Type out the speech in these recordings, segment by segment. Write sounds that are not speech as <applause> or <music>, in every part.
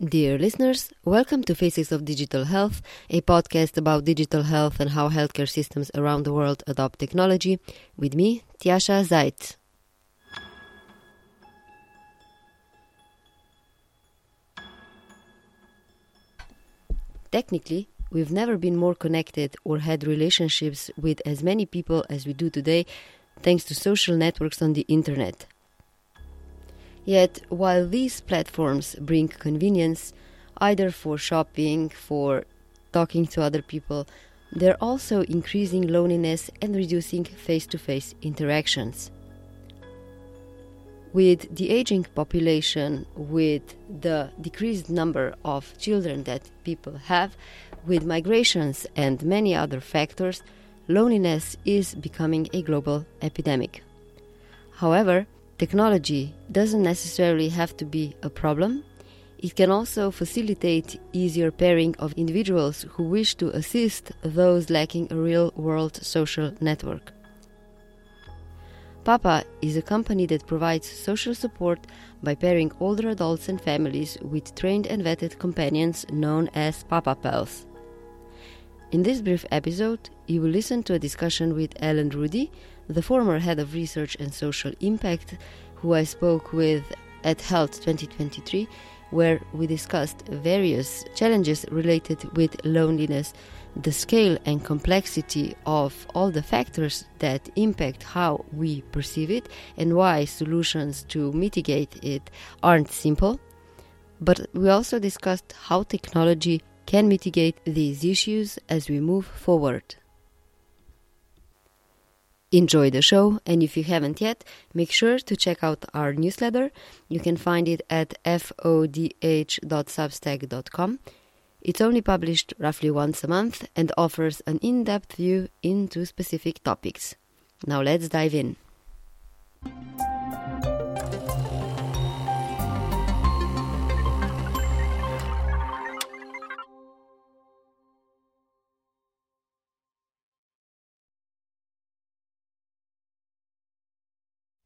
Dear listeners, welcome to Faces of Digital Health, a podcast about digital health and how healthcare systems around the world adopt technology, with me, Tjasa Zajc. Technically, we've never been more connected or had relationships with as many people as we do today thanks to social networks on the internet. Yet, while these platforms bring convenience, either for shopping, for talking to other people, they're also increasing loneliness and reducing face to face interactions. With the aging population, with the decreased number of children that people have, with migrations and many other factors, loneliness is becoming a global epidemic. However, technology doesn't necessarily have to be a problem. It can also facilitate easier pairing of individuals who wish to assist those lacking a real world social network. Papa is a company that provides social support by pairing older adults and families with trained and vetted companions known as Papa Pals. In this brief episode, you will listen to a discussion with Ellen Rudy, the former head of research and social impact, who I spoke with at HLTH 2023, where we discussed various challenges related with loneliness, the scale and complexity of all the factors that impact how we perceive it, and why solutions to mitigate it aren't simple. But we also discussed how technology can mitigate these issues as we move forward. Enjoy the show, and if you haven't yet, make sure to check out our newsletter. You can find it at fodh.substack.com. It's only published roughly once a month and offers an in depth view into specific topics. Now let's dive in.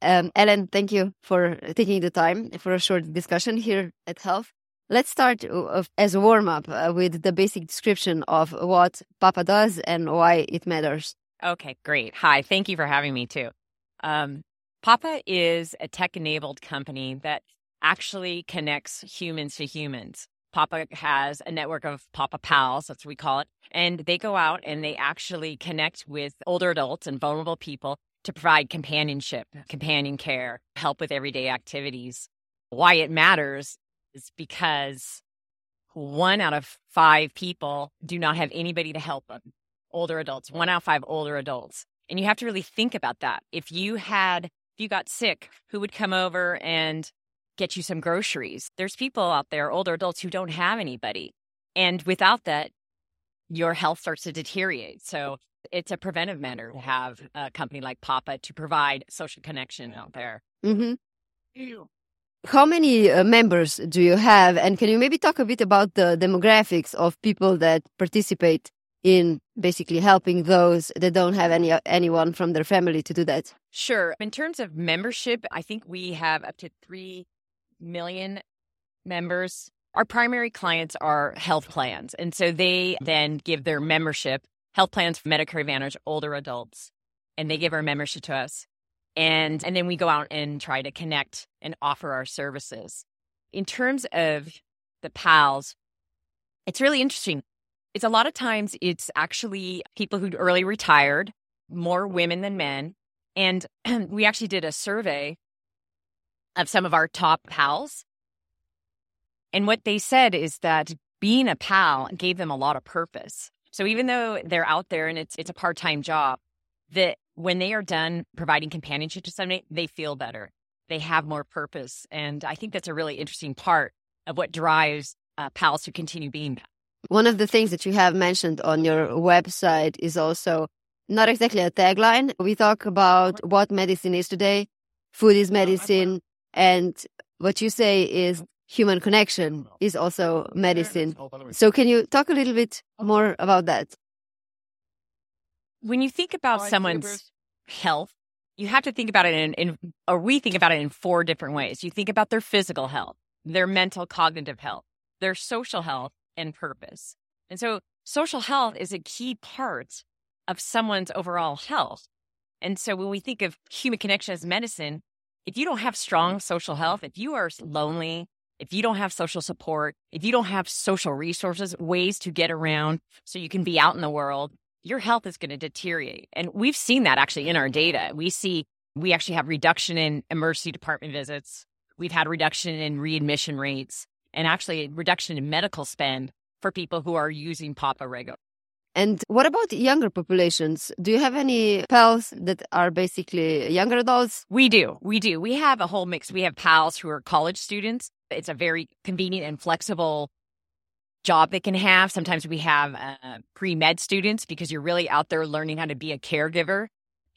Um, Ellen, thank you for taking the time for a short discussion here at HLTH. Let's start uh, as a warm up uh, with the basic description of what Papa does and why it matters. Okay, great. Hi, thank you for having me too. Um, Papa is a tech enabled company that actually connects humans to humans. Papa has a network of Papa Pals, that's what we call it. And they go out and they actually connect with older adults and vulnerable people to provide companionship, companion care, help with everyday activities. Why it matters is because one out of five people do not have anybody to help them. Older adults, one out of five older adults. And you have to really think about that. If you had, if you got sick, who would come over and get you some groceries? There's people out there, older adults, who don't have anybody. And without that, your health starts to deteriorate. So it's a preventive measure to have a company like Papa to provide social connection out there. Mm-hmm. How many uh, members do you have? And can you maybe talk a bit about the demographics of people that participate in basically helping those that don't have any anyone from their family to do that? Sure. In terms of membership, I think we have up to 3 million members. Our primary clients are health plans. And so they then give their membership health plans for Medicare Advantage older adults, and they give our membership to us. And, and then we go out and try to connect and offer our services. In terms of the PALs, it's really interesting. It's a lot of times it's actually people who early retired, more women than men. And <clears throat> we actually did a survey of some of our top pals. And what they said is that being a pal gave them a lot of purpose. So even though they're out there and it's it's a part-time job, that when they are done providing companionship to somebody, they feel better. They have more purpose. And I think that's a really interesting part of what drives uh, pals to continue being One of the things that you have mentioned on your website is also not exactly a tagline. We talk about what medicine is today. Food is medicine. And what you say is human connection is also medicine. So, can you talk a little bit more about that? When you think about someone's health, you have to think about it in, in, or we think about it in four different ways. You think about their physical health, their mental cognitive health, their social health and purpose. And so social health is a key part of someone's overall health. And so when we think of human connection as medicine, if you don't have strong social health, if you are lonely, if you don't have social support, if you don't have social resources, ways to get around so you can be out in the world, your health is going to deteriorate. And we've seen that actually in our data. We see we actually have reduction in emergency department visits. We've had reduction in readmission rates and actually a reduction in medical spend for people who are using Papa regularly. And what about younger populations? Do you have any pals that are basically younger adults? We do. We do. We have a whole mix. We have pals who are college students. It's a very convenient and flexible job they can have. Sometimes we have uh, pre med students because you're really out there learning how to be a caregiver.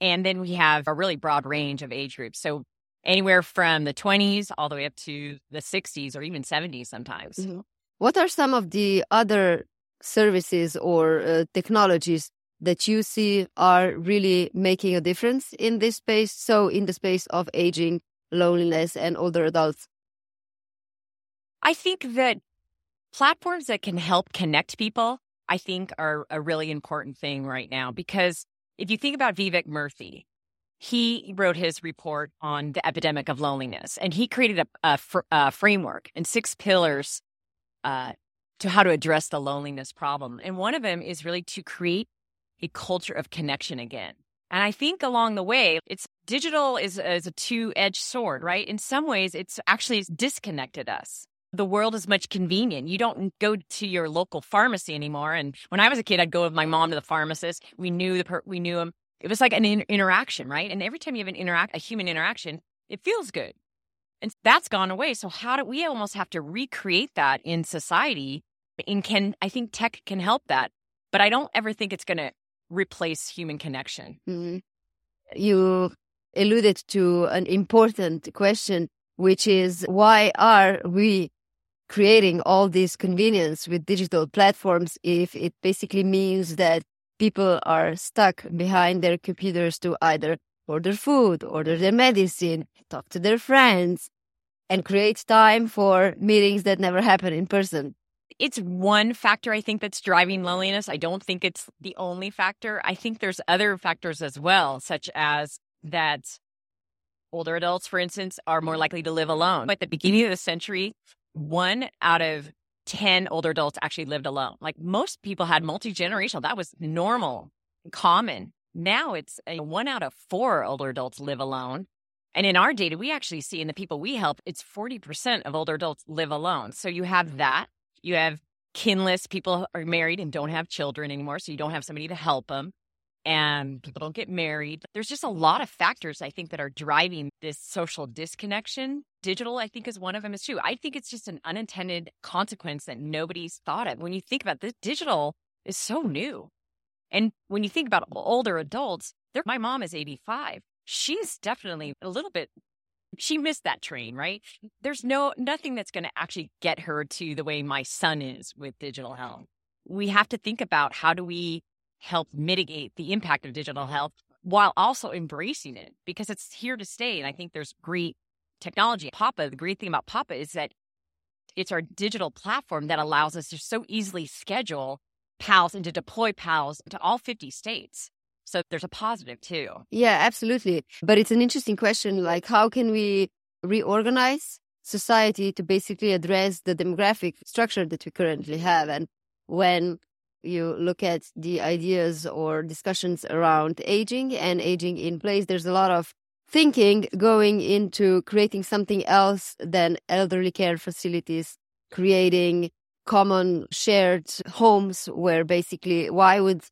And then we have a really broad range of age groups. So anywhere from the 20s all the way up to the 60s or even 70s sometimes. Mm-hmm. What are some of the other services or uh, technologies that you see are really making a difference in this space? So, in the space of aging, loneliness, and older adults? I think that platforms that can help connect people, I think, are a really important thing right now. Because if you think about Vivek Murthy, he wrote his report on the epidemic of loneliness and he created a, a, fr- a framework and six pillars uh, to how to address the loneliness problem. And one of them is really to create a culture of connection again. And I think along the way, it's digital is, is a two edged sword, right? In some ways, it's actually disconnected us. The world is much convenient. You don't go to your local pharmacy anymore. And when I was a kid, I'd go with my mom to the pharmacist. We knew the per- we knew him. It was like an in- interaction, right? And every time you have an interact a human interaction, it feels good. And that's gone away. So how do we almost have to recreate that in society? And can I think tech can help that, but I don't ever think it's going to replace human connection. Mm-hmm. You alluded to an important question, which is why are we creating all this convenience with digital platforms if it basically means that people are stuck behind their computers to either order food, order their medicine, talk to their friends, and create time for meetings that never happen in person. It's one factor I think that's driving loneliness. I don't think it's the only factor. I think there's other factors as well, such as that older adults, for instance, are more likely to live alone. At the beginning of the century, one out of 10 older adults actually lived alone. Like most people had multi generational, that was normal, common. Now it's a, one out of four older adults live alone. And in our data, we actually see in the people we help, it's 40% of older adults live alone. So you have that. You have kinless people are married and don't have children anymore. So you don't have somebody to help them. And people don't get married. There's just a lot of factors, I think, that are driving this social disconnection. Digital, I think, is one of them, is true. I think it's just an unintended consequence that nobody's thought of. When you think about this, digital is so new. And when you think about older adults, my mom is 85. She's definitely a little bit she missed that train, right? There's no nothing that's going to actually get her to the way my son is with digital health. We have to think about how do we help mitigate the impact of digital health while also embracing it because it's here to stay. And I think there's great technology. Papa, the great thing about Papa is that it's our digital platform that allows us to so easily schedule PALS and to deploy PALS to all 50 states. So there's a positive too. Yeah, absolutely. But it's an interesting question like, how can we reorganize society to basically address the demographic structure that we currently have? And when you look at the ideas or discussions around aging and aging in place, there's a lot of thinking going into creating something else than elderly care facilities, creating common shared homes where basically why would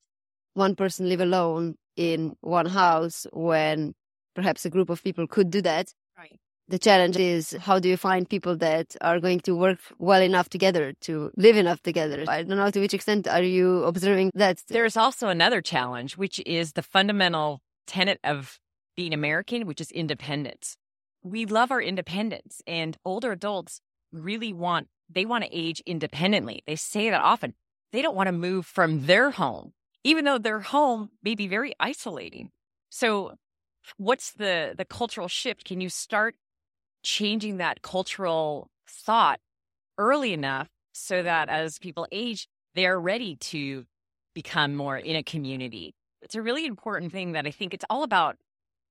one person live alone in one house when perhaps a group of people could do that. Right. The challenge is how do you find people that are going to work well enough together to live enough together? I don't know to which extent are you observing that. There's also another challenge, which is the fundamental tenet of being American, which is independence. We love our independence, and older adults really want they want to age independently. They say that often. They don't want to move from their home even though their home may be very isolating. So, what's the the cultural shift? Can you start changing that cultural thought early enough so that as people age, they are ready to become more in a community. It's a really important thing that I think it's all about.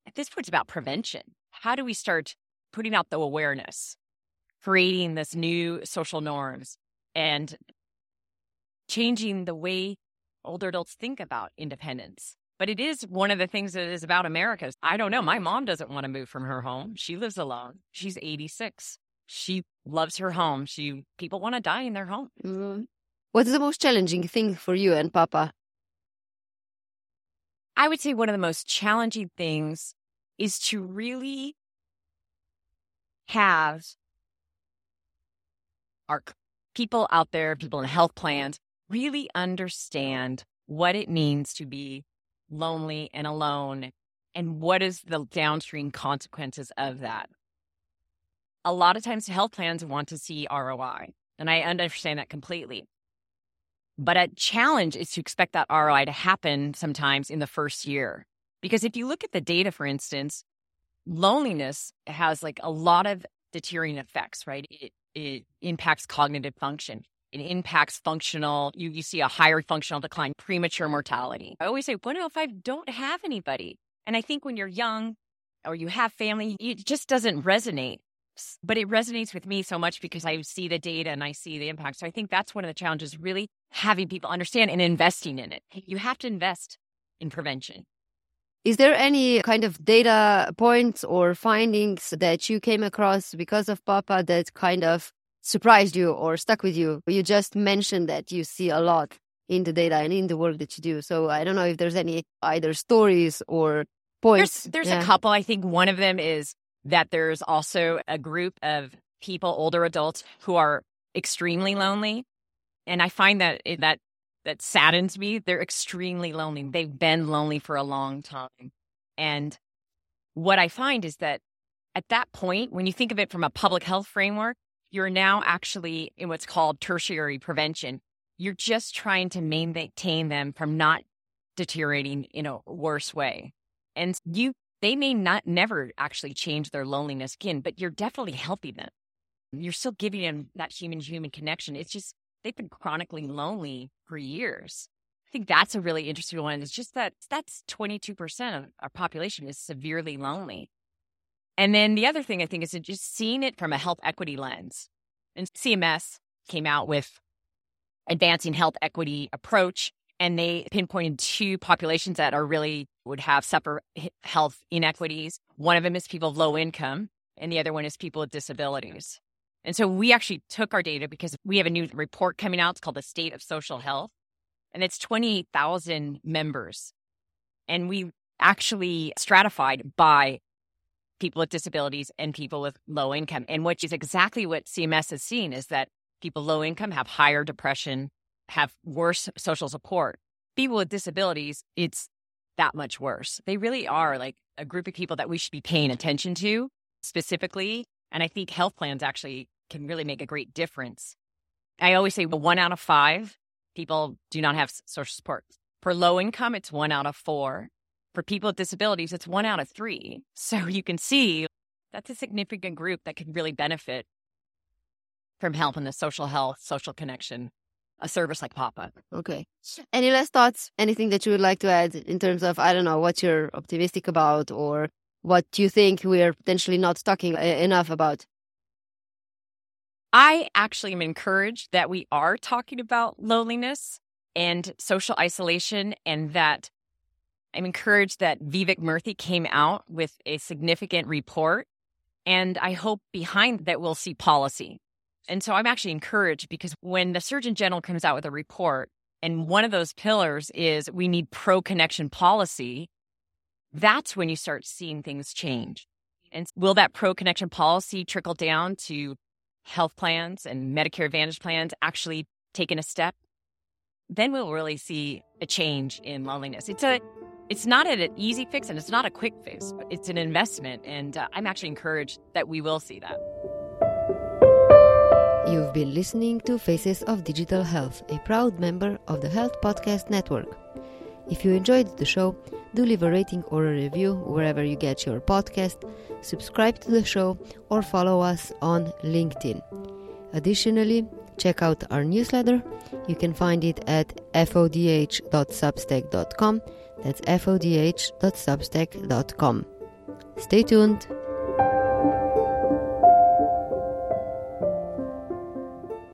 At this point, it's about prevention. How do we start putting out the awareness, creating this new social norms, and changing the way older adults think about independence? But it is one of the things that is about America. I don't know. My mom doesn't want to move from her home. She lives alone. She's 86. She loves her home. She people want to die in their home. Mm-hmm. What's the most challenging thing for you and Papa? I would say one of the most challenging things is to really have our people out there, people in health plans, really understand what it means to be lonely and alone and what is the downstream consequences of that. A lot of times health plans want to see roi and i understand that completely. But a challenge is to expect that roi to happen sometimes in the first year. Because if you look at the data for instance loneliness has like a lot of deteriorating effects right? It, it impacts cognitive function it impacts functional you, you see a higher functional decline premature mortality. I always say one out of five don't have anybody? And i think when you're young or you have family it just doesn't resonate but it resonates with me so much because i see the data and i see the impact. So i think that's one of the challenges really having people understand and investing in it. You have to invest in prevention. Is there any kind of data points or findings that you came across because of papa that kind of surprised you or stuck with you? You just mentioned that you see a lot in the data and in the work that you do. So I don't know if there's any either stories or points. There's, there's yeah. a couple. I think one of them is that there's also a group of people, older adults, who are extremely lonely. And I find that it, that that saddens me. They're extremely lonely. They've been lonely for a long time. And what I find is that at that point, when you think of it from a public health framework, you're now actually in what's called tertiary prevention. You're just trying to maintain them from not deteriorating in a worse way. And you they may not never actually change their loneliness again, but you're definitely helping them. You're still giving them that human human connection. It's just they've been chronically lonely for years. I think that's a really interesting one. It's just that that's 22% of our population is severely lonely. And then the other thing I think is just seeing it from a health equity lens. And CMS came out with advancing health equity approach and they pinpointed two populations that are really would have suffer health inequities. One of them is people of low income and the other one is people with disabilities. And so we actually took our data because we have a new report coming out. It's called the State of Social Health and it's 28,000 members. And we actually stratified by people with disabilities and people with low income. And which is exactly what CMS has seen is that people low income have higher depression, have worse social support. People with disabilities, it's that much worse. They really are like a group of people that we should be paying attention to specifically. And I think health plans actually can really make a great difference. I always say one out of five people do not have social support. For low income, it's one out of four. For people with disabilities, it's one out of three. <laughs> So you can see that's a significant group that could really benefit from help in the social health, social connection, a service like Papa. Okay. Any last thoughts? Anything that you would like to add in terms of, I don't know, what you're optimistic about or what you think we are potentially not talking uh, enough about? I actually am encouraged that we are talking about loneliness and social isolation and that I'm encouraged that Vivek Murthy came out with a significant report. And I hope behind that we'll see policy. And so I'm actually encouraged because when the Surgeon General comes out with a report, and one of those pillars is we need pro connection policy, that's when you start seeing things change. And will that pro connection policy trickle down to health plans and Medicare Advantage plans actually taking a step? Then we'll really see a change in loneliness. It's a it's not an easy fix and it's not a quick fix, but it's an investment. And uh, I'm actually encouraged that we will see that. You've been listening to Faces of Digital Health, a proud member of the Health Podcast Network. If you enjoyed the show, do leave a rating or a review wherever you get your podcast, subscribe to the show, or follow us on LinkedIn. Additionally, check out our newsletter, you can find it at fodh.substack.com. That's fodh.substack.com. Stay tuned.